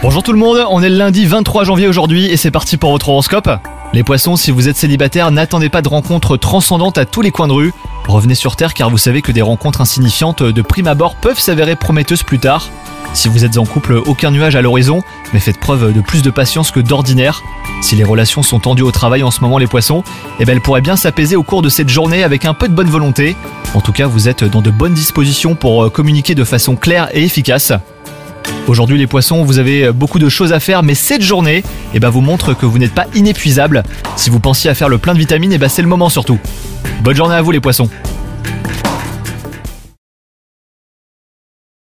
Bonjour tout le monde, on est le lundi 23 janvier aujourd'hui et c'est parti pour votre horoscope. Les poissons, si vous êtes célibataire, n'attendez pas de rencontres transcendantes à tous les coins de rue. Revenez sur Terre car vous savez que des rencontres insignifiantes de prime abord peuvent s'avérer prometteuses plus tard. Si vous êtes en couple, aucun nuage à l'horizon, mais faites preuve de plus de patience que d'ordinaire. Si les relations sont tendues au travail en ce moment les poissons, eh ben elles pourraient bien s'apaiser au cours de cette journée avec un peu de bonne volonté. En tout cas, vous êtes dans de bonnes dispositions pour euh, communiquer de façon claire et efficace. Aujourd'hui les poissons, vous avez beaucoup de choses à faire, mais cette journée eh ben, vous montre que vous n'êtes pas inépuisable. Si vous pensiez à faire le plein de vitamines, eh ben, c'est le moment surtout. Bonne journée à vous les poissons